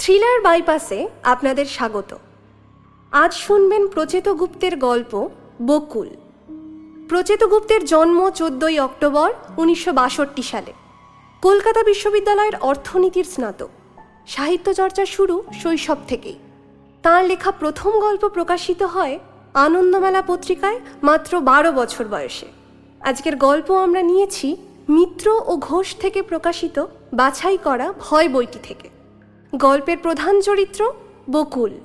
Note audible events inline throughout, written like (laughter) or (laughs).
Thriller বাইপাসে আপনাদের স্বাগত। আজ শুনবেন প্রচেত গুপ্তের গল্প বকুল। প্রচেত গুপ্তের জন্ম চোদ্দই অক্টোবর উনিশশো বাষট্টি সালে। কলকাতা বিশ্ববিদ্যালয়ের অর্থনীতির স্নাতক। সাহিত্য চর্চা শুরু শৈশব থেকেই। তাঁর লেখা প্রথম গল্প প্রকাশিত হয় আনন্দমেলা পত্রিকায় মাত্র বারো বছর বয়সে। আজকের গল্প আমরা নিয়েছি মিত্র ও ঘোষ থেকে প্রকাশিত বাছাই করা ভয় বইটি থেকে। গল্পের প্রধান চরিত্র বকুল।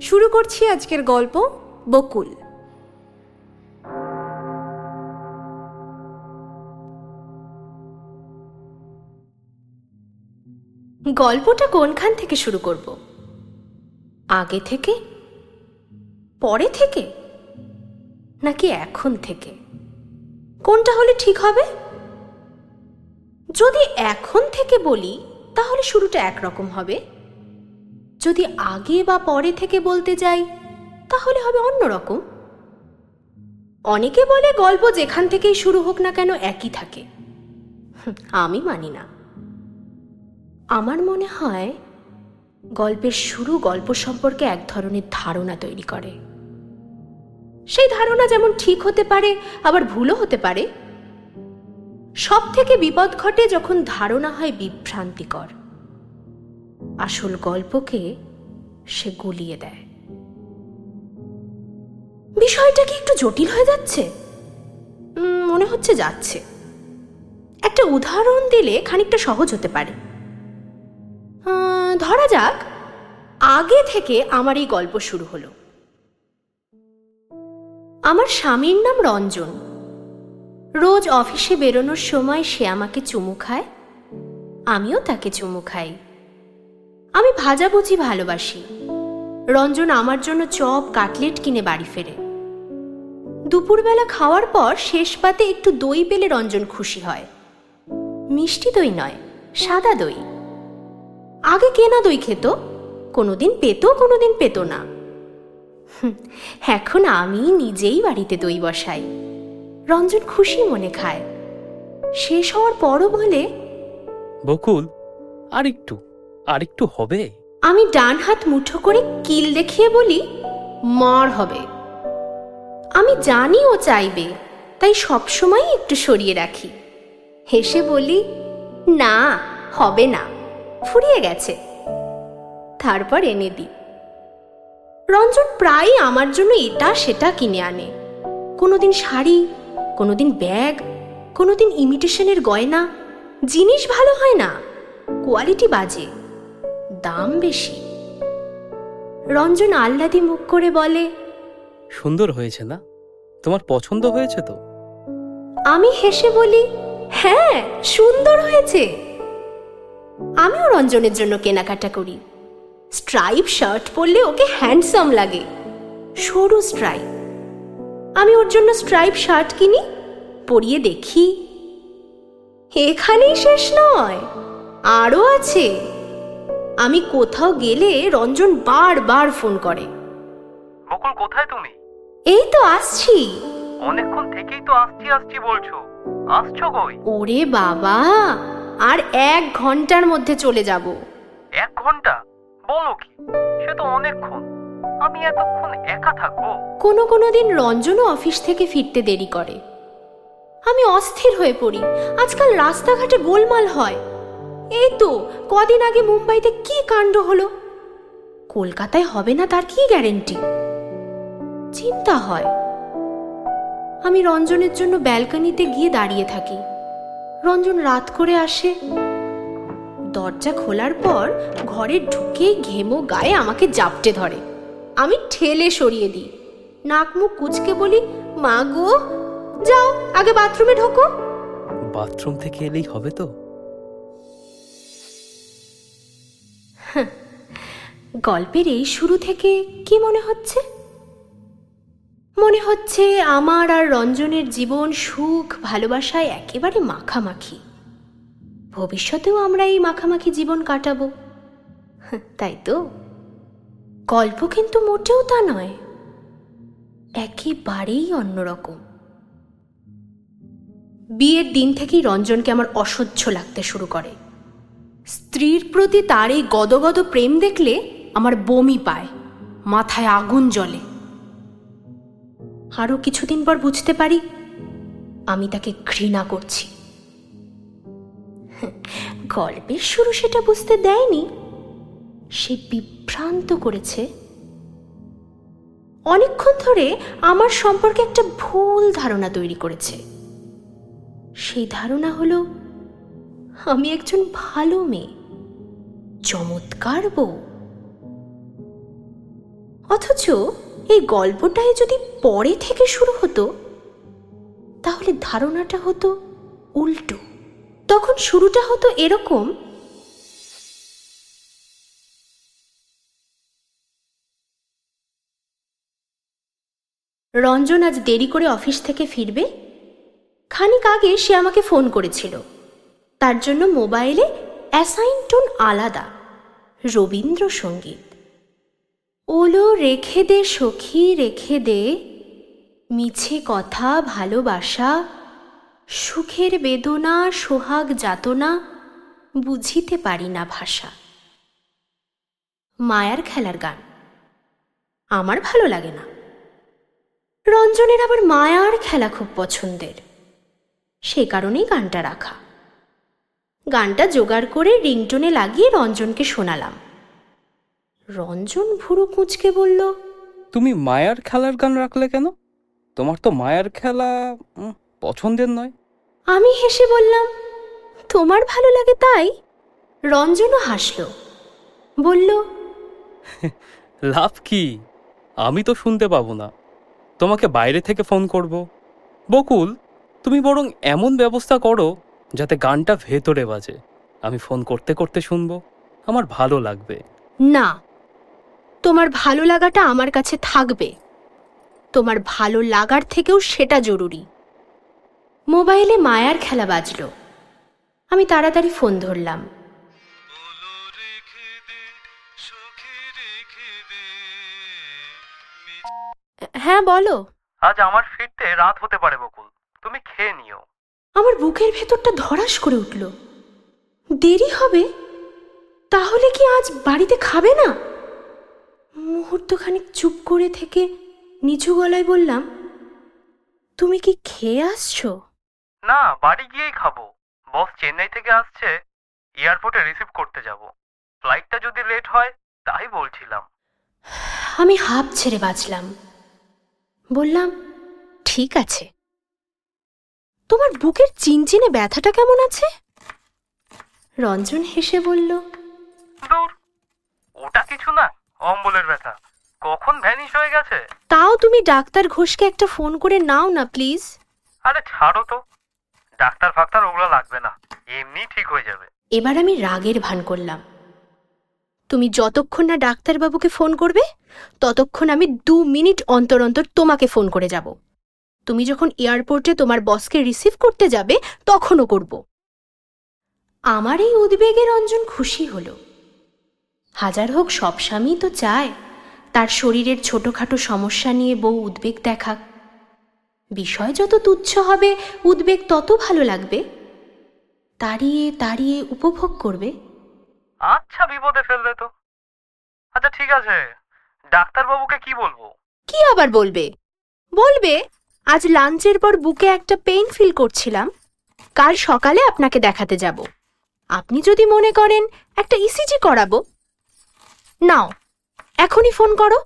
শুরু করছি আজকের গল্প বকুল। গল্পটা কোনখান থেকে শুরু করব? আগে থেকে? পরে থেকে? নাকি এখন থেকে? কোনটা হলে ঠিক হবে? যদি এখন থেকে বলি তাহলে শুরুটা একরকম হবে। যদি আগে বা পরে থেকে বলতে যাই, তাহলে হবে অন্যরকম অনেকে বলে গল্প যেখান থেকেই শুরু হোক না কেন একই থাকে। আমি মানি না। আমার মনে হয় গল্পের শুরু গল্প সম্পর্কে এক ধরনের ধারণা তৈরি করে। সেই ধারণা যেমন ঠিক হতে পারে, আবার ভুলও হতে পারে সব থেকে বিপদ ঘটে যখন ধারণা হয় বিভ্রান্তিকর। আসল গল্পকে সে গুলিয়ে দেয়। বিষয়টা কি একটু জটিল হয়ে যাচ্ছে? মনে হচ্ছে যাচ্ছে। একটা উদাহরণ দিলে খানিকটা সহজ হতে পারে। ধরা যাক, আগে থেকে আমার এই গল্প শুরু হলো। আমার স্বামীর নাম রঞ্জন। রোজ অফিসে বেরোনোর সময় সে আমাকে চুমু খায়, আমিও তাকে চুমু খাই। আমি ভাজাভুজি ভালোবাসি। রঞ্জন আমার জন্য চপ, কাটলেট কিনে বাড়ি ফেরে। দুপুরবেলা খাওয়ার পর শেষ পাতে একটু দই পেলে রঞ্জন খুশি হয়। মিষ্টি দই নয়, সাদা দই। আগে কেনা দই খেত, কোনোদিন পেত কোনোদিন পেত না। এখন আমি নিজেই বাড়িতে দই বসাই। রঞ্জন খুশি মনে খায়। শেষ হওয়ার পরও বলে বকুল আর একটু আর একটু হবে। আমি ডান হাত মুঠো করে কিল দেখিয়ে বলি মার হবে। আমি জানি ও চাইবে তাই সবসময় একটু সরিয়ে রাখি। হেসে বলি না হবে না ফুরিয়ে গেছে। তারপর এনে দিই। রঞ্জন প্রায়ই আমার জন্য এটা সেটা কিনে আনে। কোনোদিন শাড়ি কোনোদিন ব্যাগ কোনোদিন ইমিটেশনের গয়না। জিনিস ভালো হয় না। কোয়ালিটি বাজে। দাম বেশি। রঞ্জন আহ্লাদি মুখ করে বলে সুন্দর হয়েছে না? তোমার পছন্দ হয়েছে তো? আমি হেসে বলি হ্যাঁ সুন্দর হয়েছে। আমিও রঞ্জনের জন্য কেনাকাটা করি। স্ট্রাইপ শার্ট পরলে ওকে হ্যান্ডসাম লাগে। সরু স্ট্রাইপ আমি ওর জন্য স্ট্রাইপ শার্ট কিনি পরিয়ে দেখি। এখানেই শেষ নয় আরও আছে। আমি কোথাও গেলে রঞ্জন বারবার ফোন করে। বকুল কোথায় তুমি? এই তো আসছি। অনেকক্ষণ থেকেই তো আসছি আসছি বলছো। আসছো কই? ওরে বাবা আর এক ঘণ্টার মধ্যে চলে যাব। এক ঘণ্টা? বলো কি? সে তো অনেকক্ষণ। আমি এতক্ষণ একা থাকব। কোনো কোনো দিন রঞ্জনও অফিস থেকে ফিরতে দেরি করে। আমি অস্থির হয়ে পড়ি। আজকাল রাস্তাঘাটে গোলমাল হয়। এই তো, কদিন আগে মুম্বাইতে কি কাণ্ড হলো? কলকাতায় হবে না তার কি গ্যারেন্টি? চিন্তা হয়। আমি রঞ্জনের জন্য ব্যালকনিতে গিয়ে দাঁড়িয়ে থাকি। রঞ্জন রাত করে আসে। দরজা খোলার পর ঘরে ঢুকে ঘেমো গায়ে আমাকে জাপটে ধরে। আমি ঠেলে সরিয়ে দিই। নাক মুখ কুচকে বলি মা গো যাও আগে বাথরুমে ঢোকো। বাথরুম থেকে এলেই হবে তো? (laughs) গল্পের এই শুরু থেকে কি মনে হচ্ছে? মনে হচ্ছে আমার আর রঞ্জনের জীবন সুখ ভালোবাসায় একেবারে মাখামাখি। ভবিষ্যতেও আমরা এই মাখামাখি জীবন কাটাবো। (laughs) তাই তো? গল্প কিন্তু মোটেও তা নয়, একেবারেই অন্যরকম। বিয়ের দিন থেকেই রঞ্জনকে আমার অসহ্য লাগতে শুরু করে। স্ত্রীর প্রতি তার এই গদগদ প্রেম দেখলে আমার বমি পায়, মাথায় আগুন জ্বলে। আরও কিছুদিন পর বুঝতে পারি আমি তাকে ঘৃণা করছি। (laughs) গল্পের শুরু সেটা বুঝতে দেয়নি। সে বিভ্রান্ত করেছে। অনেকক্ষণ ধরে আমার সম্পর্কে একটা ভুল ধারণা তৈরি করেছে। সেই ধারণা হলো, আমি একজন ভালো মেয়ে, চমৎকার বউ। অথচ এই গল্পটাই যদি পরে থেকে শুরু হতো, তাহলে ধারণাটা হতো উল্টো। তখন শুরুটা হতো এরকম রঞ্জন আজ দেরি করে অফিস থেকে ফিরবে? খানিক আগে সে আমাকে ফোন করেছিল। তার জন্য মোবাইলে অ্যাসাইন টোন আলাদা, রবীন্দ্রসঙ্গীত। ওলো রেখে দে সখী, রেখে দে। মিছে কথা, ভালোবাসা, সুখের বেদনা, সোহাগ যাতনা, বুঝিতে পারি না ভাষা। মায়ার খেলার গান। আমার ভালো লাগে না। রঞ্জনের আবার মায়ার খেলা খুব পছন্দের। সে কারণেই গানটা রাখা। গানটা জোগাড় করে রিংটোনে লাগিয়ে রঞ্জনকে শোনালাম। রঞ্জন ভুরু কুঁচকে বলল তুমি মায়ার খেলার গান রাখলে কেন? তোমার তো মায়ার খেলা পছন্দের নয়। আমি হেসে বললাম তোমার ভালো লাগে তাই? রঞ্জনও হাসল বলল লাভ কি? আমি তো শুনতে পাবো না। তোমাকে বাইরে থেকে ফোন করব। বকুল, তুমি বরং এমন ব্যবস্থা করো যাতে গানটা ভেতরে বাজে। আমি ফোন করতে করতে শুনব। আমার ভালো লাগবে। না, তোমার ভালো লাগাটা আমার কাছে থাকবে। তোমার ভালো লাগার থেকেও সেটা জরুরি। মোবাইলে মায়ার খেলা বাজলো। আমি তাড়াতাড়ি ফোন ধরলাম। হ্যাঁ বলো। আজ আমার ফিরতে রাত হতে পারে বকুল। তুমি খেয়ে নিও। আমার বুকের ভেতরটা ধরাস করে উঠল। দেরি হবে? তাহলে কি আজ বাড়িতে খাবে না? মুহূর্তখানিক চুপ করে থেকে নিচু গলায় বললাম তুমি কি খেয়ে আসছো? না বাড়ি গিয়েই খাব। বস চেন্নাই থেকে আসছে এয়ারপোর্টে রিসিভ করতে যাব। ফ্লাইটটা যদি লেট হয় তাই বলছিলাম। আমি হাফ ছেড়ে বাঁচলাম। বললাম ঠিক আছে। তোমার বুকের চিনচিনে ব্যথাটা কেমন আছে? রঞ্জন হেসে বলল ওটা কিছু না অম্বলের ব্যথা। কখন ভ্যানিশ হয়ে গেছে? তাও তুমি ডাক্তার ঘোষকে একটা ফোন করে নাও না প্লিজ। আরে ছাড়ো তো ডাক্তার ফাক্তার ওগুলো লাগবে না এমনি ঠিক হয়ে যাবে। এবার আমি রাগের ভান করলাম। তুমি যতক্ষণ না ডাক্তারবাবুকে ফোন করবে, ততক্ষণ আমি দু মিনিট অন্তর অন্তর তোমাকে ফোন করে যাব। তুমি যখন এয়ারপোর্টে তোমার বসকে রিসিভ করতে যাবে, তখনও করব। আমার এই উদ্বেগের অঞ্জন খুশি হলো। হাজার হোক সব স্বামী তো চায়, তার শরীরের ছোটখাটো সমস্যা নিয়ে বউ উদ্বেগ দেখাক বিষয় যত তুচ্ছ হবে, উদ্বেগ তত ভালো লাগবে। তাড়িয়ে তাড়িয়ে উপভোগ করবে। আচ্ছা বিপদে ফেললে তো। আচ্ছা ঠিক আছে। ডাক্তারবাবুকে কি বলব? কি আবার বলবে? বলবে আজ লাঞ্চের পর বুকে একটা পেইন ফিল করছিলাম। কাল সকালে আপনাকে দেখাতে যাব। আপনি যদি মনে করেন একটা ইসিজি করাবো। নাও এখনই ফোন করো।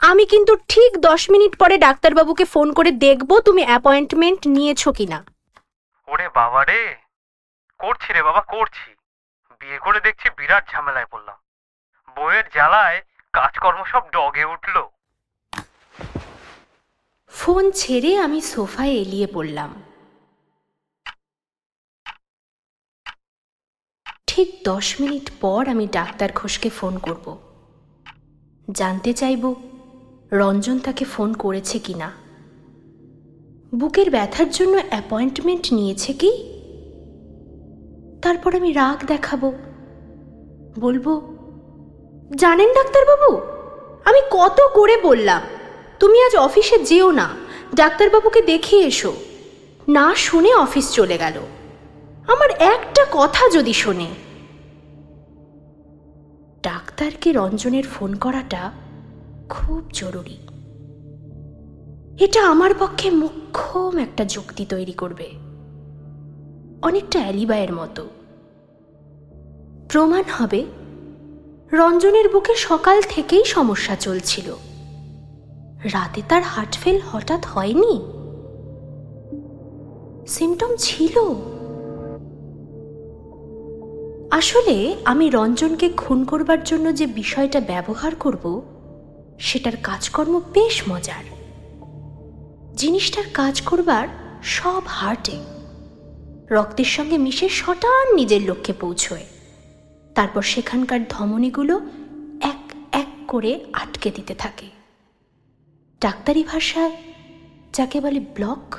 আমি কিন্তু ঠিক দশ মিনিট পরে ডাক্তারবাবুকে ফোন করে দেখব তুমি অ্যাপয়েন্টমেন্ট নিয়েছো কিনা। ওরে বাবা রে করছি রে বাবা করছি। বিয়ে করে দেখছি বিরাট ঝামেলায় পড়লাম। বইয়ের জ্বালায় কাজকর্ম সব ডগে উঠল। ফোন ছেড়ে আমি সোফায় এলিয়ে পড়লাম। ঠিক দশ মিনিট পর আমি ডাক্তার ঘোষকে ফোন করব। জানতে চাইব, রঞ্জন তাকে ফোন করেছে কিনা। বুকের ব্যথার জন্য অ্যাপয়েন্টমেন্ট নিয়েছে কি? তারপর আমি রাগ দেখাবো। বলব, জানেন ডাক্তারবাবু, আমি কত করে বললাম, তুমি আজ অফিসে যেও না, ডাক্তারবাবুকে দেখিয়ে এসো। না শুনে অফিস চলে গেল। আমার একটা কথা যদি শোনে। ডাক্তারকে রঞ্জনের ফোন করাটা খুব জরুরি। এটা আমার পক্ষে মুখ্যম একটা যুক্তি তৈরি করবে। অনেকটা অ্যালিবায়ের মতো। প্রমাণ হবে, রঞ্জনের বুকে সকাল থেকেই সমস্যা চলছিল। রাতে তার হার্টফেল হঠাৎ হয়নি? সিমটম ছিল। আসলে আমি রঞ্জনকে খুন করবার জন্য যে বিষয়টা ব্যবহার করব, সেটার কাজকর্ম বেশ মজার। জিনিসটার কাজ করবার সব হার্টে। রক্তের সঙ্গে মিশে শটান নিজের লক্ষ্যে পৌঁছয়। তারপর সেখানকার ধমনীগুলো এক এক করে আটকে দিতে থাকে। ডাক্তারি ভাষায় যাকে বলে ব্লক,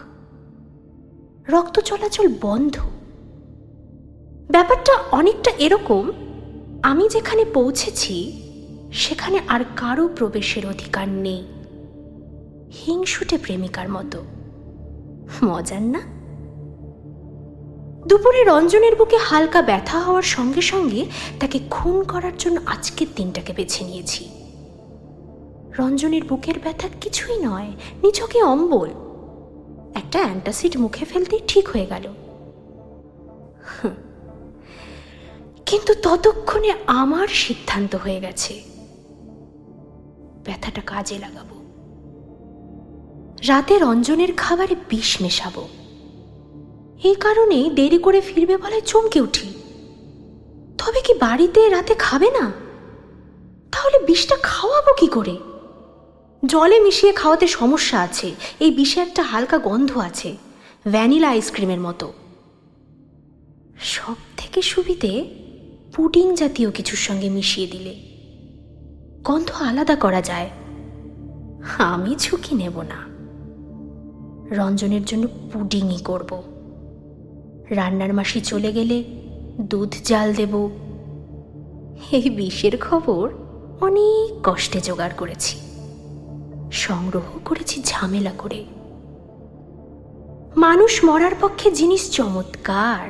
রক্ত চলাচল বন্ধ। ব্যাপারটা অনেকটা এরকম, আমি যেখানে পৌঁছেছি, সেখানে আর কারও প্রবেশের অধিকার নেই। হিংসুটে প্রেমিকার মতো। মজার না? দুপুরে রঞ্জনের বুকে হালকা ব্যথা হওয়ার সঙ্গে সঙ্গে তাকে খুন করার জন্য আজকের দিনটাকে বেছে নিয়েছি। রঞ্জনের বুকের ব্যথা কিছুই নয় নিছকে অম্বল। একটা অ্যান্টাসিড মুখে ফেলতেই ঠিক হয়ে গেল। কিন্তু ততক্ষণে আমার সিদ্ধান্ত হয়ে গেছে। ব্যথাটা কাজে লাগাবো। রাতে রঞ্জনের খাবারে বিষ মেশাবো। এই কারণেই দেরি করে ফিরবে বলে চমকে উঠি। তবে কি বাড়িতে রাতে খাবে না? তাহলে বিষটা খাওয়াবো কি করে? জলে মিশিয়ে খাওয়াতে সমস্যা আছে, এই বিষে একটা হালকা গন্ধ আছে, ভ্যানিলা আইসক্রিমের মতো। সব থেকে সুবিধে পুডিং জাতীয় কিছুর সঙ্গে মিশিয়ে দিলে। গন্ধ আলাদা করা যায়। আমি ঝুঁকি নেব না। রঞ্জনের জন্য পুডিংই করব। রান্নার মাসি চলে গেলে দুধ জাল দেব। এই বিষের খবর অনেক কষ্টে জোগাড় করেছি। সংগ্রহ করেছি ঝামেলা করে। মানুষ মরার পক্ষে জিনিস চমৎকার।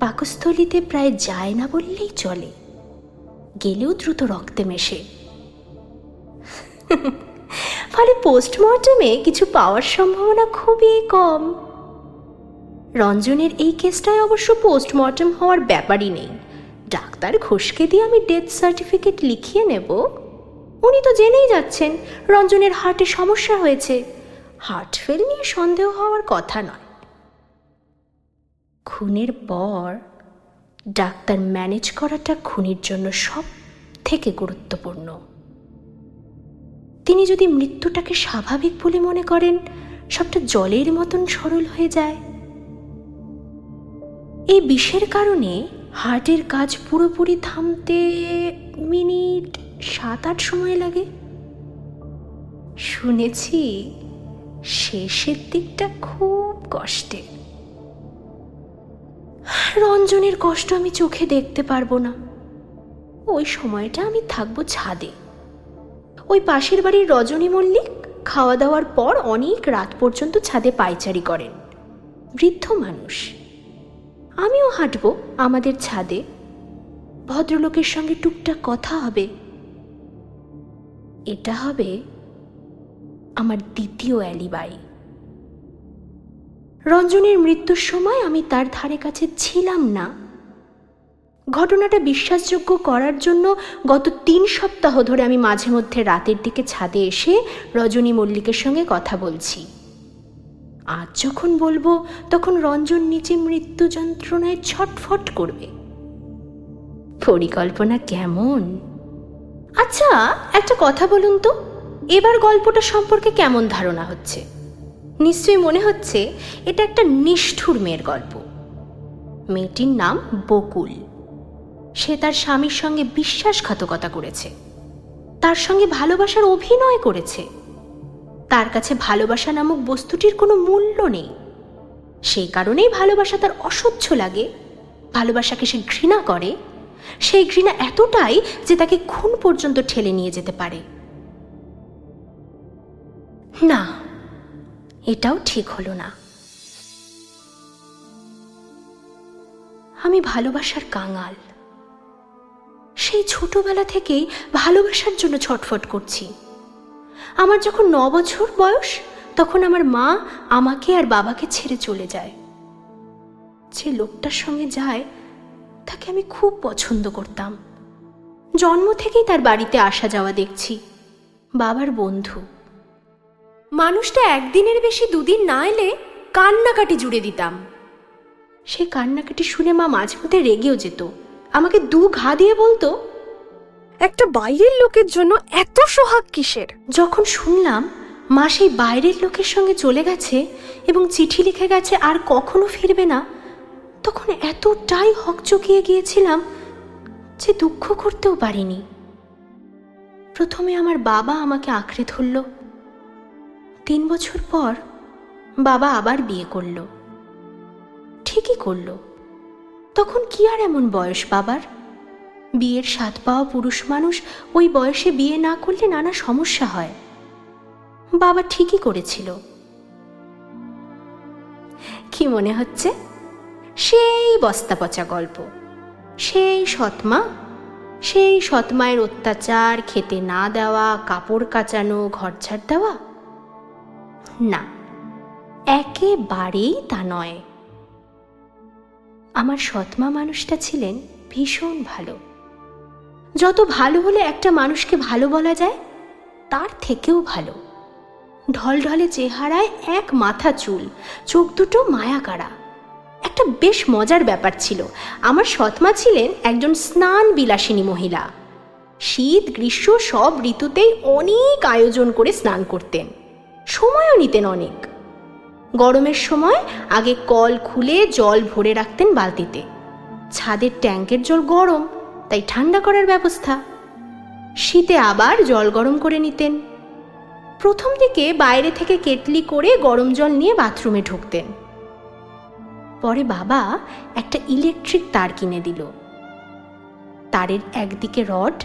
পাকস্থলিতে প্রায় যায় না বললেই চলে। গেলেও দ্রুত রক্তে মেশে। ফলে পোস্টমর্টমে কিছু পাওয়ার সম্ভাবনা খুবই কম। রঞ্জনের এই কেসটায় অবশ্য পোস্টমর্টম হওয়ার ব্যাপারই নেই। ডাক্তার ঘোষকে দিয়ে আমি ডেথ সার্টিফিকেট লিখিয়ে নেব। উনি তো জেনেই যাচ্ছেন, রঞ্জনের হার্টে সমস্যা হয়েছে। হার্ট ফেল নিয়ে সন্দেহ হওয়ার কথা নয়। খুনের পর ডাক্তার ম্যানেজ করাটা খুনির জন্য সব থেকে গুরুত্বপূর্ণ। তিনি যদি মৃত্যুটাকে স্বাভাবিক বলে মনে করেন, সবটা জলের মতন সরল হয়ে যায়। এই বিষের কারণে হার্টের কাজ পুরোপুরি থামতে মিনিট সাত আট সময় লাগে। শুনেছি শেষের দিকটা খুব কষ্টে। রঞ্জনের কষ্ট আমি চোখে দেখতে পারব না। ওই সময়টা আমি থাকব ছাদে। ওই পাশের বাড়ির রজনী মল্লিক খাওয়া দাওয়ার পর অনেক রাত পর্যন্ত ছাদে পায়চারি করেন। বৃদ্ধ মানুষ। আমিও হাঁটবো আমাদের ছাদে। ভদ্রলোকের সঙ্গে টুকটাক কথা হবে। এটা হবে আমার দ্বিতীয় অ্যালিবাই। রঞ্জনের মৃত্যুর সময় আমি তার ধারে কাছে ছিলাম না। ঘটনাটা বিশ্বাসযোগ্য করার জন্য গত তিন সপ্তাহ ধরে আমি মাঝে মধ্যে রাতের দিকে ছাদে এসে রজনী মল্লিকের সঙ্গে কথা বলছি। আজ যখন বলব, তখন রঞ্জন নিচে মৃত্যু যন্ত্রণায় ছটফট করবে। পরিকল্পনা কেমন? আচ্ছা একটা কথা বলুন তো। এবার গল্পটা সম্পর্কে কেমন ধারণা হচ্ছে? নিশ্চয়ই মনে হচ্ছে এটা একটা নিষ্ঠুর মেয়ের গল্প। মেয়েটির নাম বকুল। সে তার স্বামীর সঙ্গে বিশ্বাসঘাতকতা করেছে। তার সঙ্গে ভালোবাসার অভিনয় করেছে। তার কাছে ভালোবাসা নামক বস্তুটির কোনো মূল্য নেই। সেই কারণেই ভালোবাসা তার অসহ্য লাগে। ভালোবাসাকে সে ঘৃণা করে। সেই ঘৃণা এতটাই যে তাকে খুন পর্যন্ত ঠেলে নিয়ে যেতে পারে। না, এটাও ঠিক হলো না। আমি ভালোবাসার কাঙাল। সেই ছোটবেলা থেকেই ভালোবাসার জন্য ছটফট করছি। আমার যখন ন বছর বয়স, তখন আমার মা আমাকে আর বাবাকে ছেড়ে চলে যায়। যে লোকটার সঙ্গে যায়, তাকে আমি খুব পছন্দ করতাম। জন্ম থেকেই তার বাড়িতে আসা যাওয়া দেখছি, বাবার বন্ধু। মানুষটা একদিনের বেশি দুদিন না এলে কান্নাকাটি জুড়ে দিতাম। সে কান্নাকাটি শুনে মা মাঝে মধ্যে রেগেও যেত। আমাকে দু ঘা দিয়ে বলতো একটা বাইরের লোকের জন্য এত সোহাগ কিসের? যখন শুনলাম, মা সেই বাইরের লোকের সঙ্গে চলে গেছে এবং চিঠি লিখে গেছে আর কখনো ফিরবে না, তখন এতটাই হকচকিয়ে গিয়েছিলাম যে দুঃখ করতেও পারিনি। প্রথমে আমার বাবা আমাকে আঁকড়ে ধরল। তিন বছর পর বাবা আবার বিয়ে করল। ঠিকই করল। তখন কি আর এমন বয়স বাবার? বিয়ের স্বাদ পাওয়া পুরুষ মানুষ ওই বয়সে বিয়ে না করলে নানা সমস্যা হয়। বাবা ঠিকই করেছিল। কি মনে হচ্ছে? সেই বস্তা পচা গল্প। সেই সৎমা। সেই সৎমায়ের অত্যাচার, খেতে না দেওয়া, কাপড় কাচানো, ঘর ঘরঝাড় দেওয়া? না, একেবারেই তা নয়। আমার সৎমা মানুষটা ছিলেন ভীষণ ভালো। যত ভালো হলে একটা মানুষকে ভালো বলা যায়, তার থেকেও ভালো। ঢলঢলে চেহারায় এক মাথা চুল, চোখ দুটো মায়াকাড়া। একটা বেশ মজার ব্যাপার ছিল, আমার সৎমা ছিলেন একজন স্নান বিলাসিনী মহিলা। শীত, গ্রীষ্ম সব ঋতুতেই অনেক আয়োজন করে স্নান করতেন, সময়ও নিতেন অনেক। গরমের সময় আগে কল খুলে জল ভরে রাখতেন বালতিতে। ছাদের ট্যাঙ্কের জল গরম তাই ঠান্ডা করার ব্যবস্থা। শীতে আবার জল গরম করে নিতেন। প্রথম দিকে বাইরে থেকে কেটলি করে গরম জল নিয়ে বাথরুমে ঢুকতেন। পরে বাবা একটা ইলেকট্রিক তার কিনে দিল। তারের একদিকে রড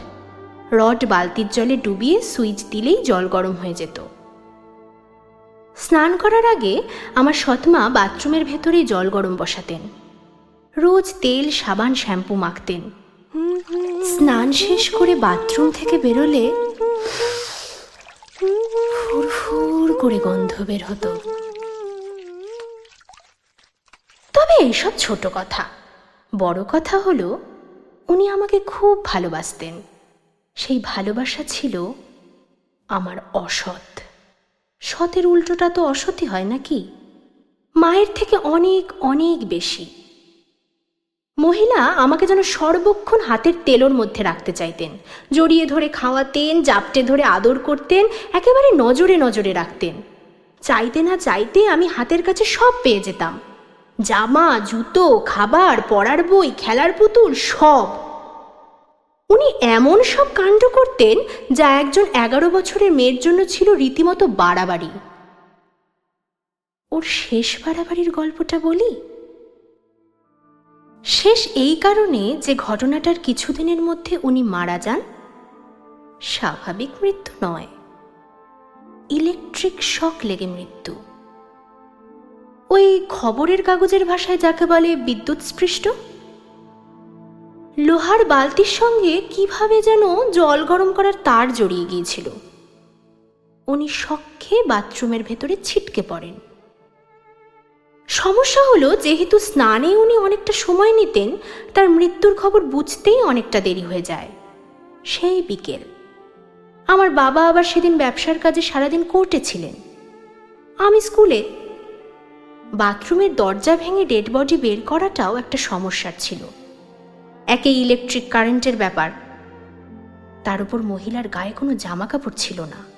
রড বালতির জলে ডুবিয়ে সুইচ দিলেই জল গরম হয়ে যেত। স্নান করার আগে আমার সৎমা বাথরুমের ভেতরেই জল গরম বসাতেন। রোজ তেল, সাবান, শ্যাম্পু মাখতেন। স্নান শেষ করে বাথরুম থেকে বেরোলে ফুরফুর করে গন্ধ বের হতো। তবে এইসব ছোট কথা। বড় কথা হলো, উনি আমাকে খুব ভালোবাসতেন। সেই ভালোবাসা ছিল আমার অসৎ। সতের উল্টোটা তো অসতই হয় নাকি? মায়ের থেকে অনেক অনেক বেশি। মহিলা আমাকে যেন সর্বক্ষণ হাতের তেলোর মধ্যে রাখতে চাইতেন। জড়িয়ে ধরে খাওয়াতেন, জাপটে ধরে আদর করতেন, একেবারে নজরে নজরে রাখতেন। চাইতে না চাইতে আমি হাতের কাছে সব পেয়ে যেতাম। জামা, জুতো, খাবার, পড়ার বই, খেলার পুতুল, সব। উনি এমন সব কাণ্ড করতেন যা একজন এগারো বছরের মেয়ের জন্য ছিল রীতিমতো বাড়াবাড়ি। ওর শেষ বাড়াবাড়ির গল্পটা বলি? শেষ এই কারণে যে ঘটনাটার কিছুদিনের মধ্যে উনি মারা যান, স্বাভাবিক মৃত্যু নয়। ইলেকট্রিক শক লেগে মৃত্যু। ওই খবরের কাগজের ভাষায় যাকে বলে বিদ্যুৎ স্পৃষ্ট? লোহার বালতির সঙ্গে কীভাবে যেন জল গরম করার তার জড়িয়ে গিয়েছিল। উনি শখে বাথরুমের ভেতরে ছিটকে পড়েন। সমস্যা হলো, যেহেতু স্নানে উনি অনেকটা সময় নিতেন, তার মৃত্যুর খবর বুঝতেই অনেকটা দেরি হয়ে যায়। সেই বিকেল। আমার বাবা আবার সেদিন ব্যবসার কাজে সারাদিন কোর্টে ছিলেন। আমি স্কুলে। বাথরুমের দরজা ভেঙে ডেড বডি বের করাটাও একটা সমস্যার ছিল। একে ইলেকট্রিক কারেন্টের ব্যাপার। তার উপর মহিলার গায়ে কোনো জামা কাপড় ছিল না।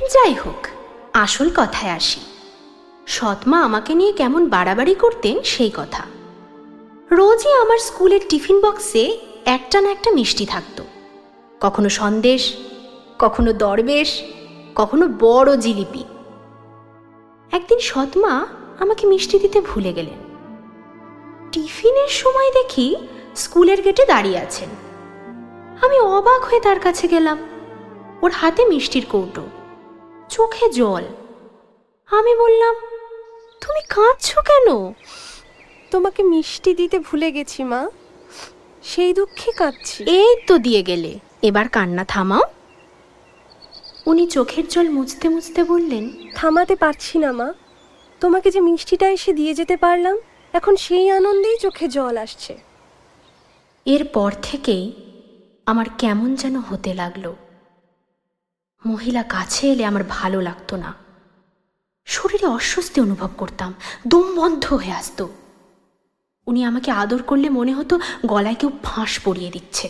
যাই হোক, আসল কথায় আসি। সৎমা আমাকে নিয়ে কেমন বাড়াবাড়ি করতেন সেই কথা। রোজই আমার স্কুলের টিফিন বক্সে একটা না একটা মিষ্টি থাকতো। কখনো সন্দেশ, কখনো দরবেশ, কখনো বড় জিলিপি। একদিন সৎমা আমাকে মিষ্টি দিতে ভুলে গেলেন। টিফিনের সময় দেখি স্কুলের গেটে দাঁড়িয়ে আছেন। আমি অবাক হয়ে তার কাছে গেলাম। ওর হাতে মিষ্টির কৌটো। চোখে জল। আমি বললাম তুমি কাঁদছো কেন? তোমাকে মিষ্টি দিতে ভুলে গেছি মা। সেই দুঃখে কাঁদছি। এই তো দিয়ে গেলে। এবার কান্না থামাও। উনি চোখের জল মুছতে মুছতে বললেন থামাতে পারছি না মা। তোমাকে যে মিষ্টিটা এসে দিয়ে যেতে পারলাম এখন সেই আনন্দেই চোখে জল আসছে। এরপর থেকেই আমার কেমন যেন হতে লাগল। মহিলা কাছে এলে আমার ভালো লাগতো না। শরীরে অস্বস্তি অনুভব করতাম, দম বন্ধ হয়ে আসতো। উনি আমাকে আদর করলে মনে হতো গলায় কেউ ফাঁস পরিয়ে দিচ্ছে।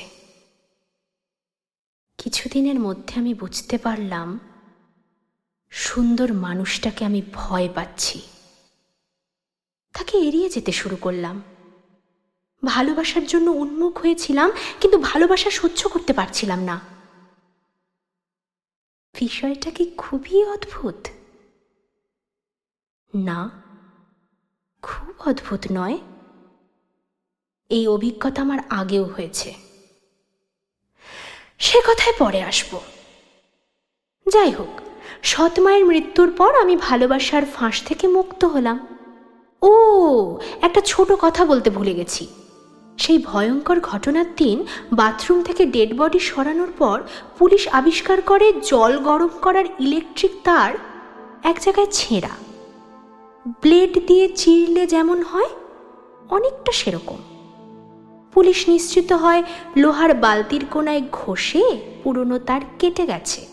কিছুদিনের মধ্যে আমি বুঝতে পারলাম, সুন্দর মানুষটাকে আমি ভয় পাচ্ছি। তাকে এড়িয়ে যেতে শুরু করলাম। ভালোবাসার জন্য উন্মুখ হয়েছিলাম, কিন্তু ভালোবাসা সহ্য করতে পারছিলাম না। বিষয়টা কি খুবই অদ্ভুত? না, খুব অদ্ভুত নয়? এই অভিজ্ঞতা আমার আগেও হয়েছে। সে কথায় পরে আসব। যাই হোক, সৎ মায়ের মৃত্যুর পর আমি ভালোবাসার ফাঁস থেকে মুক্ত হলাম। ও, একটা ছোট কথা বলতে ভুলে গেছি। সেই ভয়ঙ্কর ঘটনার দিন বাথরুম থেকে ডেড বডি সরানোর পর পুলিশ আবিষ্কার করে জল গরম করার ইলেকট্রিক তার এক জায়গায় ছেঁড়া। ব্লেড দিয়ে চিরলে যেমন হয় অনেকটা সেরকম। পুলিশ নিশ্চিত হয় লোহার বালতির কোনায় ঘষে পুরনো তার কেটে গেছে।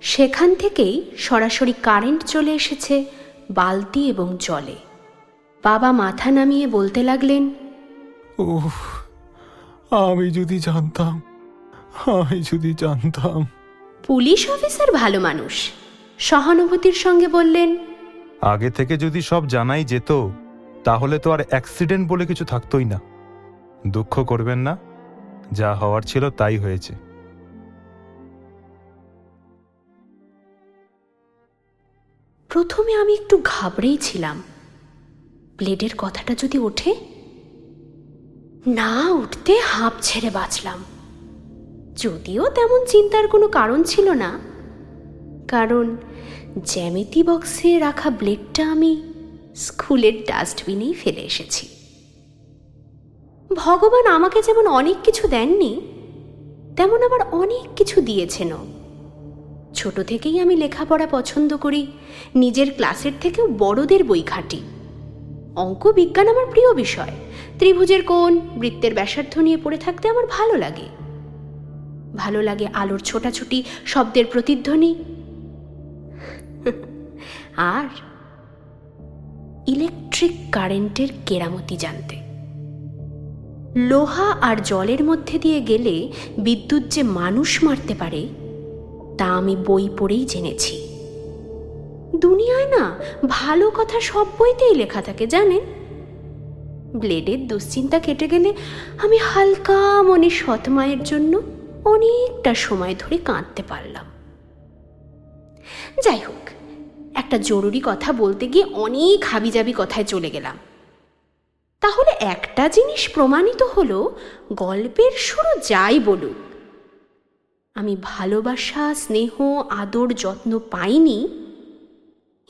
সেখান থেকেই সরাসরি কারেন্ট চলে এসেছে বালতি এবং জলে। বাবা মাথা নামিয়ে বলতে লাগলেন উফ আমি যদি জানতাম আমি যদি জানতাম। পুলিশ অফিসার ভালো মানুষ। সহানুভূতির সঙ্গে বললেন আগে থেকে যদি সব জানাই যেত, তাহলে তো আর অ্যাক্সিডেন্ট বলে কিছু থাকতোই না। দুঃখ করবেন না, যা হওয়ার ছিল তাই হয়েছে। প্রথমে আমি একটু ঘাবড়েই ছিলাম। ব্লেডের কথাটা যদি ওঠে? না উঠতে হাঁপ ছেড়ে বাঁচলাম। যদিও তেমন চিন্তার কোনো কারণ ছিল না। কারণ জ্যামিতি বক্সে রাখা ব্লেডটা আমি স্কুলের ডাস্টবিনেই ফেলে এসেছি। ভগবান আমাকে যেমন অনেক কিছু দেননি, তেমন আবার অনেক কিছু দিয়েছেনও। ছোট থেকেই আমি লেখাপড়া পছন্দ করি, নিজের ক্লাসের থেকেও বড়দের বই ঘাঁটি অঙ্ক বিজ্ঞান আমার প্রিয় বিষয়, ত্রিভুজের কোণ, বৃত্তের ব্যাসার্ধ নিয়ে পড়ে থাকতে আমার ভালো লাগে। ভালো লাগে আলোর ছোটাছুটি, শব্দের প্রতিধ্বনি (laughs) আর ইলেকট্রিক কারেন্টের কেরামতি জানতে। লোহা আর জলের মধ্যে দিয়ে গেলে বিদ্যুৎ যে মানুষ মারতে পারে, তা আমি বই পড়েই জেনেছি। দুনিয়ায় না ভালো কথা সব বইতেই লেখা থাকে, জানেন? ব্লেডের দুশ্চিন্তা কেটে গেলে আমি হালকা মনে সৎমায়ের জন্য অনেকটা সময় ধরে কাঁদতে পারলাম। যাই হোক একটা জরুরি কথা বলতে গিয়ে অনেক হাবিজাবি কথায় চলে গেলাম। তাহলে একটা জিনিস প্রমাণিত হলো, গল্পের শুরু যাই বলুক। আমি ভালোবাসা, স্নেহ, আদর, যত্ন পাইনি,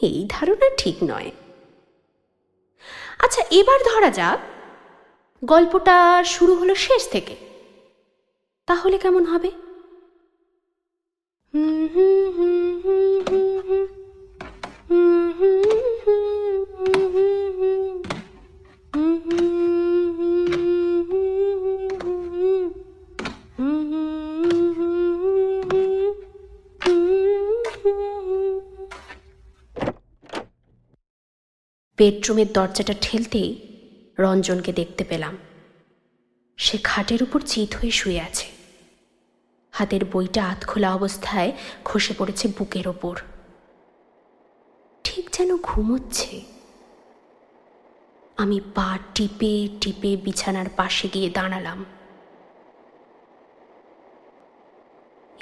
এই ধারণা ঠিক নয়। আচ্ছা এবার ধরা যাক, গল্পটা শুরু হলো শেষ থেকে। তাহলে কেমন হবে? বেডরুমের দরজাটা ঠেলতেই রঞ্জনকে দেখতে পেলাম। সে খাটের উপর চিত হয়ে শুয়ে আছে। হাতের বইটা আত খোলা অবস্থায় খসে পড়েছে বুকের ওপর। ঠিক যেন ঘুমোচ্ছে। আমি পা টিপে টিপে বিছানার পাশে গিয়ে দাঁড়ালাম।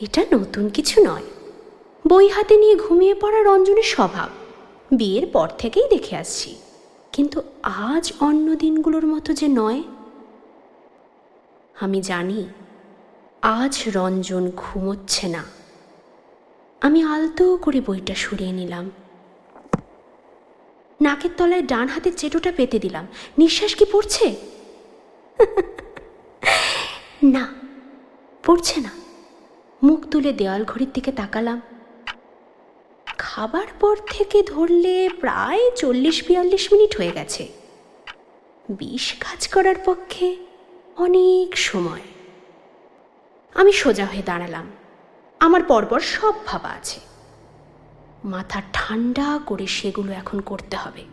এটা নতুন কিছু নয়। বই হাতে নিয়ে ঘুমিয়ে পড়া রঞ্জনের স্বভাব। বিয়ের পর থেকেই দেখে আসছি। কিন্তু আজ অন্য দিনগুলোর মতো যে নয়। আমি জানি, আজ রঞ্জন ঘুমোচ্ছে না। আমি আলতো করে বইটা সরিয়ে নিলাম। নাকের তলায় ডান হাতের চেটোটা পেতে দিলাম। নিঃশ্বাস কি পড়ছে? না পড়ছে না। মুখ তুলে দেওয়াল ঘড়ির দিকে তাকালাম। খাবার পর থেকে ধরলে প্রায় চল্লিশ বিয়াল্লিশ মিনিট হয়ে গেছে। বিষ কাজ করার পক্ষে অনেক সময়। আমি সোজা হয়ে দাঁড়ালাম। আমার পরপর সব ভাবা আছে। মাথা ঠান্ডা করে সেগুলো এখন করতে হবে।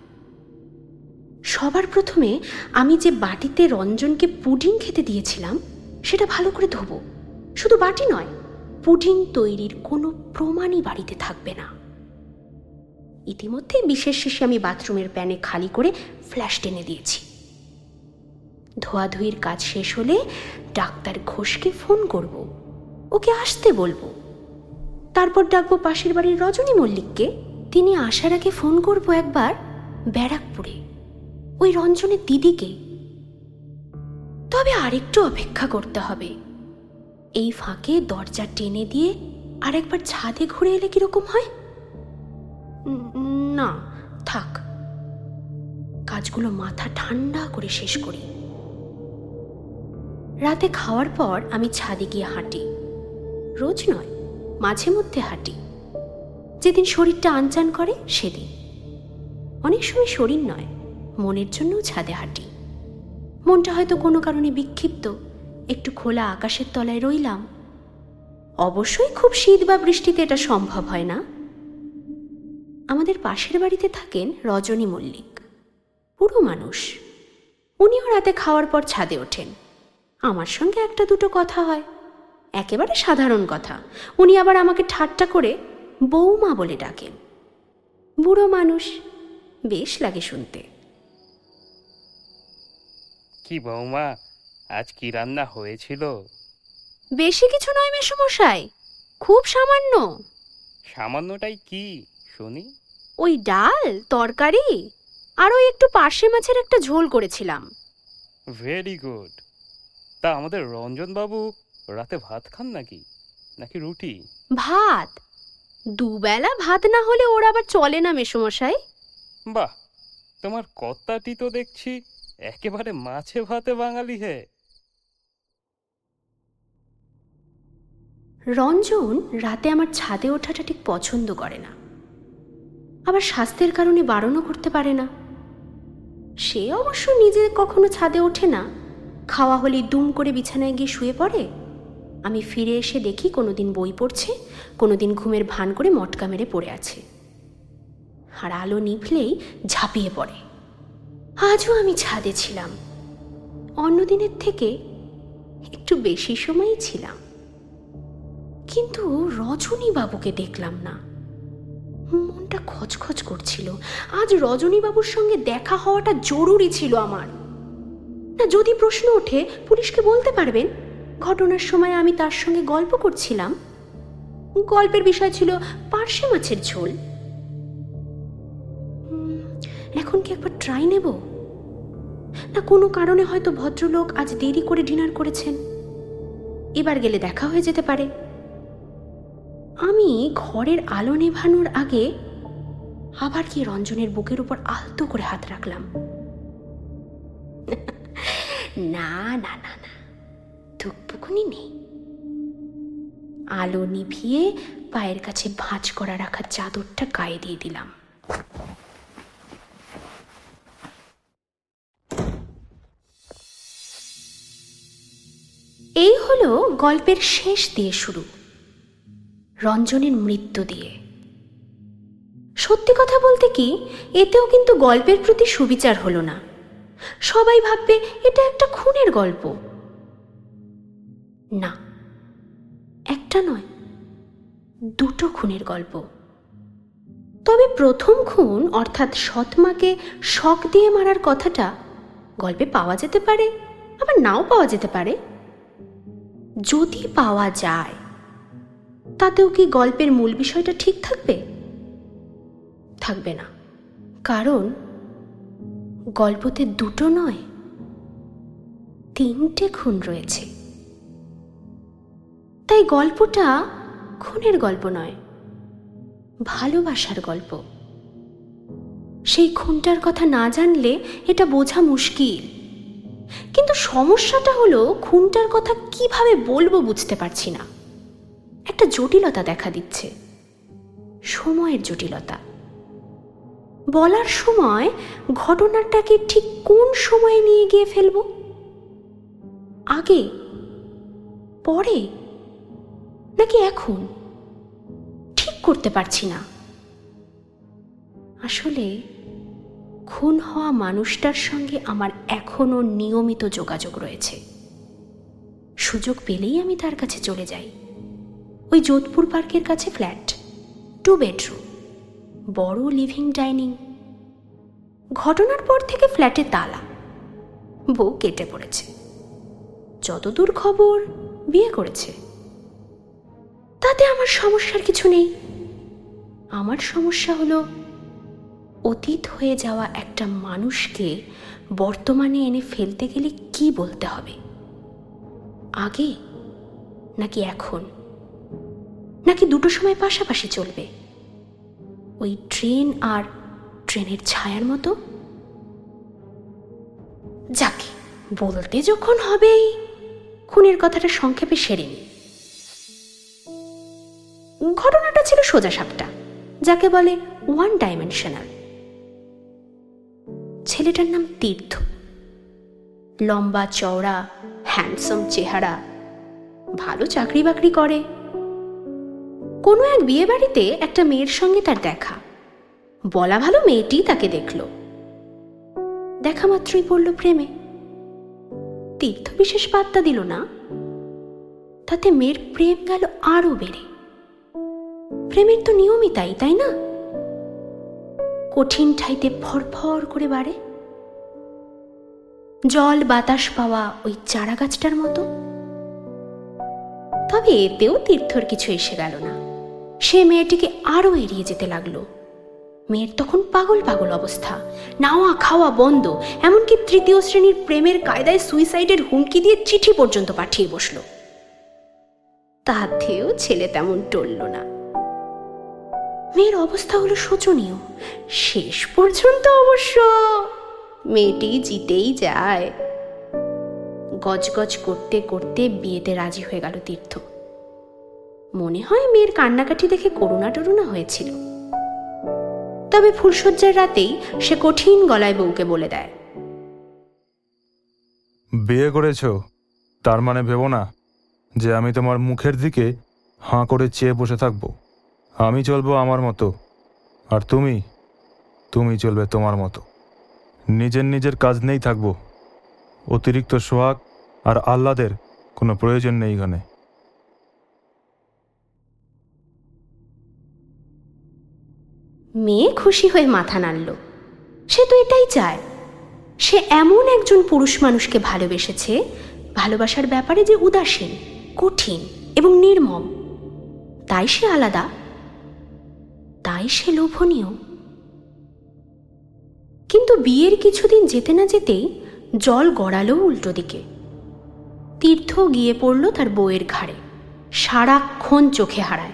সবার প্রথমে আমি যে বাটিতে রঞ্জনকে পুডিং খেতে দিয়েছিলাম, সেটা ভালো করে ধোবো। শুধু বাটি নয়, পুডিং তৈরির কোনো প্রমাণই বাড়িতে থাকবে না। ইতিমধ্যে বিশেষ শেষে আমি বাথরুমের প্যানে খালি করে ফ্ল্যাশ টেনে দিয়েছি। ধোয়াধুয়ির কাজ শেষ হলে ডাক্তার ঘোষকে ফোন করব। ওকে আসতে বলব। তারপর ডাকবো পাশের বাড়ির রজনী মল্লিককে। তিনি আসার আগে ফোন করব একবার ব্যারাকপুরে। ওই রঞ্জনের দিদিকে। তবে আরেকটু অপেক্ষা করতে হবে। এই ফাঁকে দরজা টেনে দিয়ে আরেকবার ছাদে ঘুরে এলে কীরকম হয়? না, থাক। কাজগুলো মাথা ঠান্ডা করে শেষ করি। রাতে খাওয়ার পর আমি ছাদে গিয়ে হাঁটি। রোজ নয়, মাঝে মধ্যে হাঁটি। যেদিন শরীরটা আনচান করে, সেদিন। অনেক সময় শরীর নয়, মনের জন্যও ছাদে হাঁটি। মনটা হয়তো কোনো কারণে বিক্ষিপ্ত, একটু খোলা আকাশের তলায় রইলাম। অবশ্যই খুব শীত বা বৃষ্টিতে এটা সম্ভব হয় না। আমাদের পাশের বাড়িতে থাকেন রজনী মল্লিক। পুরো মানুষ। উনিও রাতে খাওয়ার পর ছাদে ওঠেন। আমার সঙ্গে একটা দুটো কথা হয়। একেবারে সাধারণ কথা। উনি আবার আমাকে ঠাট্টা করে বৌমা বলে ডাকেন। বুড়ো মানুষ বেশ লাগে শুনতে। কি বৌমা আজ কি রান্না হয়েছিল? বেশি কিছু নয় মেসমশাই খুব সামান্য। সামান্যটাই কি শুনি। ওই ডাল তরকারি আর ওই একটু পার্শে মাছের একটা ঝোল করেছিলাম। ভেরি গুড তা আমাদের রঞ্জনবাবু রাতে ভাত খান নাকি? নাকি রুটি? ভাত? দুবেলা ভাত না হলে ওর আবার চলে না মেসমশাই। বাহ! তোমার কর্তাটি তো দেখছি একেবারে মাছে ভাতে বাঙালি হে। রঞ্জন রাতে আমার ছাদে ওঠাটা ঠিক পছন্দ করে না। আবার স্বাস্থ্যের কারণে বারণও করতে পারে না। সে অবশ্য নিজে কখনো ছাদে ওঠে না। খাওয়া হলে দুম করে বিছানায় গিয়ে শুয়ে পড়ে। আমি ফিরে এসে দেখি কোনো দিন বই পড়ছে, কোনোদিন ঘুমের ভান করে মটকা মেরে পড়ে আছে। আর আলো নিভলেই ঝাঁপিয়ে পড়ে। আজও আমি ছাদে ছিলাম। অন্যদিনের থেকে একটু বেশি সময়ই ছিলাম। কিন্তু রজনী বাবুকে দেখলাম না। মনটা খচখচ করছিল। আজ রজনী বাবুর সঙ্গে দেখা হওয়াটা জরুরি ছিল আমার। না যদি প্রশ্ন ওঠে, পুলিশকে বলতে পারবেন? ঘটনার সময় আমি তার সঙ্গে গল্প করছিলাম। গল্পের বিষয় ছিল পার্শে মাছের ঝোল। এখন কি একবার ট্রাই নেব? না, কোনো কারণে হয়তো ভদ্রলোক আজ দেরি করে ডিনার করেছেন। এবার গেলে দেখা হয়ে যেতে পারে। আমি ঘরের আলো নেভানোর আগে আবার কি রঞ্জনের বুকের উপর আলতো করে হাত রাখলাম? না না না না ধুকপুকুনি নেই। আলো নিভিয়ে পায়ের কাছে ভাঁজ করা রাখা চাদরটা গায়ে দিয়ে দিলাম। এই হলো গল্পের শেষ দিয়ে শুরু। রঞ্জনের মৃত্যু দিয়ে। সত্যি কথা বলতে কি, এতেও কিন্তু গল্পের প্রতি সুবিচার হলো না। সবাই ভাববে, এটা একটা খুনের গল্প। না, একটা নয়, দুটো খুনের গল্প। তবে প্রথম খুন, অর্থাৎ সৎমাকে শখ দিয়ে মারার কথাটা, গল্পে পাওয়া যেতে পারে, আবার নাও পাওয়া যেতে পারে। যদি পাওয়া যায় তাতেও কি গল্পের মূল বিষয়টা ঠিক থাকবে? থাকবে না। কারণ গল্পতে দুটো নয়, তিনটে খুন রয়েছে। তাই গল্পটা খুনের গল্প নয়, ভালোবাসার গল্প। সেই খুনটার কথা না জানলে এটা বোঝা মুশকিল। কিন্তু সমস্যাটা হলো খুনটার কথা কীভাবে বলব বুঝতে পারছি না। একটা জটিলতা দেখা দিচ্ছে। সময়ের জটিলতা। বলার সময় ঘটনাটাকে ঠিক কোন সময়ে নিয়ে গিয়ে ফেলব? আগে? পরে? নাকি এখন? ঠিক করতে পারছি না। আসলে খুন হওয়া মানুষটার সঙ্গে আমার এখনও নিয়মিত যোগাযোগ রয়েছে। সুযোগ পেলেই আমি তার কাছে চলে যাই। ওই যোধপুর পার্কের কাছে ফ্ল্যাট। Two bedroom. বড় লিভিং ডাইনিং। ঘটনার পর থেকে ফ্ল্যাটে তালা। বউ কেটে পড়েছে। যতদূর খবর, বিয়ে করেছে। তাতে আমার সমস্যার কিছু নেই। আমার সমস্যা হলো, অতীত হয়ে যাওয়া একটা মানুষকে বর্তমানে এনে ফেলতে গেলে কি বলতে হবে? আগে নাকি এখন? নাকি দুটো সময় পাশাপাশি চলবে? ওই ট্রেন আর ট্রেনের ছায়ার মতো? যাকে বলতে যখন হবেই, খুনের কথাটা সংক্ষেপে সেরে নি ঘটনাটা ছিল সোজা সাপটা, যাকে বলে ওয়ান ডাইমেনশনাল। ছেলেটার নাম তীর্থ। লম্বা, চওড়া, হ্যান্ডসাম চেহারা। ভালো চাকরি বাকরি করে। কোনো এক বিয়ে বাড়িতে একটা মেয়ের সঙ্গে তার দেখা। বলা ভালো মেয়েটি তাকে দেখল। দেখা মাত্রই পড়ল প্রেমে। তীর্থ বিশেষ পাত্তা দিল না। তাতে মেয়ের প্রেম গেল আরও বেড়ে। প্রেমের তো নিয়মই তাই তাই না? কঠিন ঠাইতে ফরফর করে বাড়ে। জল, বাতাস পাওয়া ওই চারা গাছটার মতো। তবে এতেও তীর্থর কিছু এসে গেল না। সে মেয়েটিকে আরও এড়িয়ে যেতে লাগল। মেয়ের তখন পাগল পাগল অবস্থা। নাওয়া খাওয়া বন্ধ, এমনকি তৃতীয় শ্রেণির প্রেমের কায়দায় সুইসাইডের হুমকি দিয়ে চিঠি পর্যন্ত পাঠিয়ে বসল। তাতেও ছেলে তেমন টলল না। মেয়ের অবস্থা হলো শোচনীয়। শেষ পর্যন্ত অবশ্য মেয়েটি জিতেই যায়। গজগজ করতে করতে বিয়েতে রাজি হয়ে গেল তীর্থ। মনে হয় মেয়ের কান্নাকাটি দেখে করুণা টরুণা হয়েছিল। তবে ফুলশয্যার রাতেই সে কঠিন গলায় বউকে বলে দেয়। বিয়ে করেছ? তার মানে ভেবো না যে আমি তোমার মুখের দিকে হাঁ করে চেয়ে বসে থাকব। আমি চলবো আমার মতো। আর তুমি? তুমি চলবে তোমার মতো। নিজের নিজের কাজ নেই থাকব। অতিরিক্ত সোহাগ আর আহ্লাদের কোনো প্রয়োজন নেই এখানে। মেয়ে খুশি হয়ে মাথা নাড়ল। সে তো এটাই চায়। সে এমন একজন পুরুষ মানুষকে ভালোবেসেছে, ভালোবাসার ব্যাপারে যে উদাসীন, কঠিন এবং নির্মম। তাই সে আলাদা। তাই সে লোভনীয়। কিন্তু বিয়ের কিছুদিন যেতে না যেতেই জল গড়ালো উল্টো দিকে। তীর্থ গিয়ে পড়ল তার বউয়ের ঘাড়ে। সারাক্ষণ চোখে হারায়।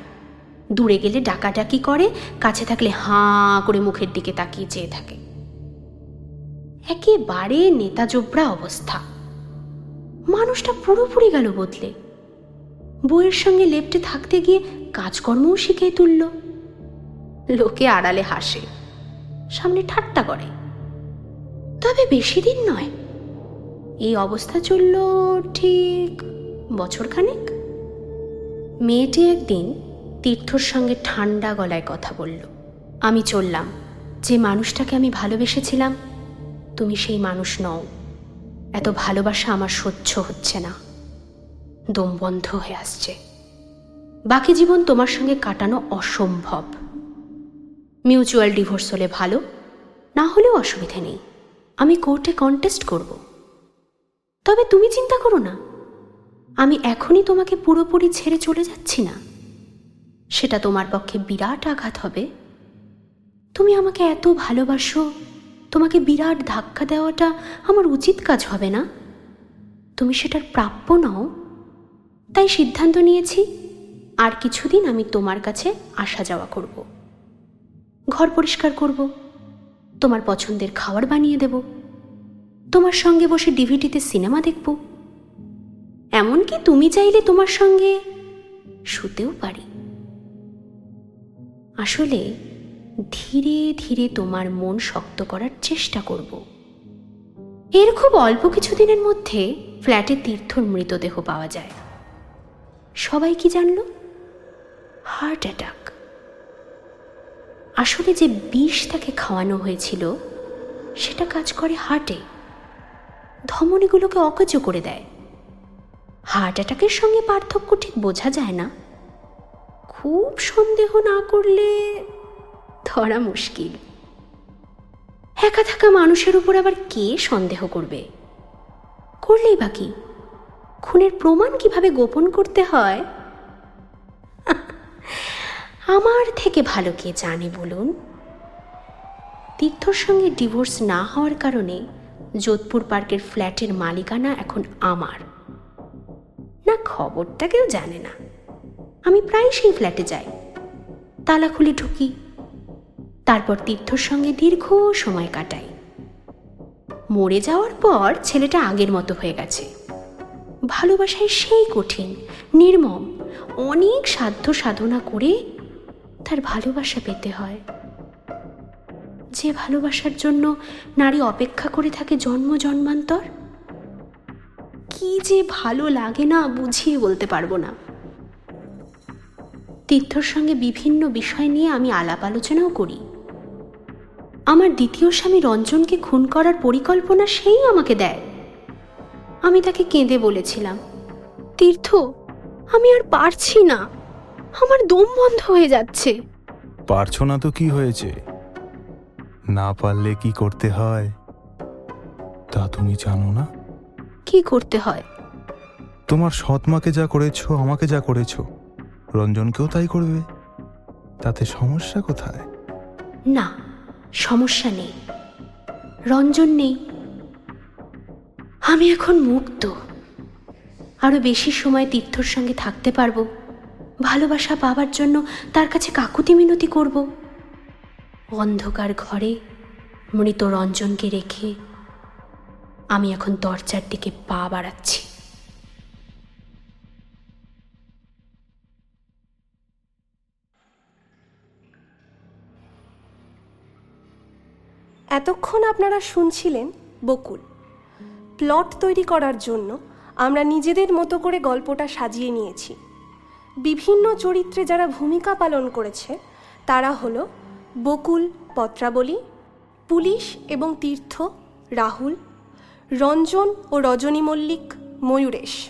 দূরে গেলে ডাকাডাকি করে, কাছে থাকলে হাঁ করে মুখের দিকে তাকিয়ে চেয়ে থাকে। একেবারে নেতা জোবরা অবস্থা। মানুষটা পুরোপুরি গেল বদলে। বইয়ের সঙ্গে লেপটে থাকতে গিয়ে কাজকর্মও শিখে তুলল। লোকে আড়ালে হাসে, সামনে ঠাট্টা করে। তবে বেশি দিন নয়। এই অবস্থা চলল ঠিক বছরখানেক। মেয়েটি একদিন তীর্থর সঙ্গে ঠান্ডা গলায় কথা বলল। আমি চললাম। যে মানুষটাকে আমি ভালোবেসেছিলাম, তুমি সেই মানুষ নও। এত ভালোবাসা আমার সহ্য হচ্ছে না। দম বন্ধ হয়ে আসছে। বাকি জীবন তোমার সঙ্গে কাটানো অসম্ভব। মিউচুয়াল ডিভোর্স হলে ভালো, না হলেও অসুবিধে নেই। আমি কোর্টে কন্টেস্ট করব। তবে তুমি চিন্তা করো না। আমি এখনই তোমাকে পুরোপুরি ছেড়ে চলে যাচ্ছি না। সেটা তোমার পক্ষে বিরাট আঘাত হবে। তুমি আমাকে এত ভালোবাসো, তোমাকে বিরাট ধাক্কা দেওয়াটা আমার উচিত কাজ হবে না। তুমি সেটার প্রাপ্য নও। তাই সিদ্ধান্ত নিয়েছি, আর কিছুদিন আমি তোমার কাছে আসা যাওয়া করব। ঘর পরিষ্কার করব, তোমার পছন্দের খাবার বানিয়ে দেব, তোমার সঙ্গে বসে ডিভিডিতে সিনেমা দেখব। এমনকি তুমি চাইলে তোমার সঙ্গে শুতেও পারি। আসলে ধীরে ধীরে তোমার মন শক্ত করার চেষ্টা করব। এর খুব অল্প কিছুদিনের মধ্যে ফ্ল্যাটে তীর্থর মৃতদেহ পাওয়া যায়। সবাই কি জানল? Heart attack. আসলে যে বিষ তাকে খাওয়ানো হয়েছিল, সেটা কাজ করে হার্টে। ধমনীগুলোকে অকেজ করে দেয়। হার্ট অ্যাটাকের সঙ্গে পার্থক্য ঠিক বোঝা যায় না। খুব সন্দেহ না করলে ধরা মুশকিল। একা থাকা মানুষের উপর আবার কে সন্দেহ করবে? করলেই বাকি খুনের প্রমাণ কীভাবে গোপন করতে হয়? (laughs) আমার থেকে ভালো কে জানে বলুন? তীর্থর সঙ্গে ডিভোর্স না হওয়ার কারণে যোধপুর পার্কের ফ্ল্যাটের মালিকানা এখন আমার। না খবরটা কেউ জানে না। আমি প্রায় সেই ফ্ল্যাটে যাই। তালা খুলে ঢুকি। তারপর তীর্থর সঙ্গে দীর্ঘ সময় কাটাই। মরে যাওয়ার পর ছেলেটা আগের মতো হয়ে গেছে। ভালোবাসায় সেই কঠিন, নির্মম, অনেক সাধ্য সাধনা করে তার ভালোবাসা পেতে হয়। যে ভালোবাসার জন্য নারী অপেক্ষা করে থাকে জন্ম জন্মান্তর, কি যে ভালো লাগে না বুঝিয়ে বলতে পারব না। তীর্থর সঙ্গে বিভিন্ন বিষয় নিয়ে আমি আলাপ আলোচনাও করি। আমার দ্বিতীয় স্বামী রঞ্জনকে খুন করার পরিকল্পনা সেই আমাকে দেয়। আমি তাকে কেঁদে বলেছিলাম তীর্থ আমি আর পারছি না। আমার দম বন্ধ হয়ে যাচ্ছে। পারছ না তো কি হয়েছে? না পারলে কি করতে হয়? তা তুমি জানো না? কি করতে হয়? তোমার সৎমাকে যা করেছ আমাকে যা করেছ। রঞ্জনকেও তাই করবে। তাতে সমস্যা কোথায়? না, সমস্যা নেই। রঞ্জন নেই। আমি এখন মুক্ত। আরও বেশি সময় তীর্থর সঙ্গে থাকতে পারব। ভালোবাসা পাবার জন্য তার কাছে কাকুতি মিনতি করব। অন্ধকার ঘরে মৃত রঞ্জনকে রেখে আমি এখন দরজার দিকে পা বাড়াচ্ছি। এতক্ষণ আপনারা শুনছিলেন বকুল। প্লট তৈরি করার জন্য আমরা নিজেদের মতো করে গল্পটা সাজিয়ে নিয়েছি। বিভিন্ন চরিত্রে যারা ভূমিকা পালন করেছে, তারা হলো বকুল পত্রাবলী, পুলিশ এবং তীর্থ রাহুল, রঞ্জন ও রজনী মল্লিক ময়ূরেশ।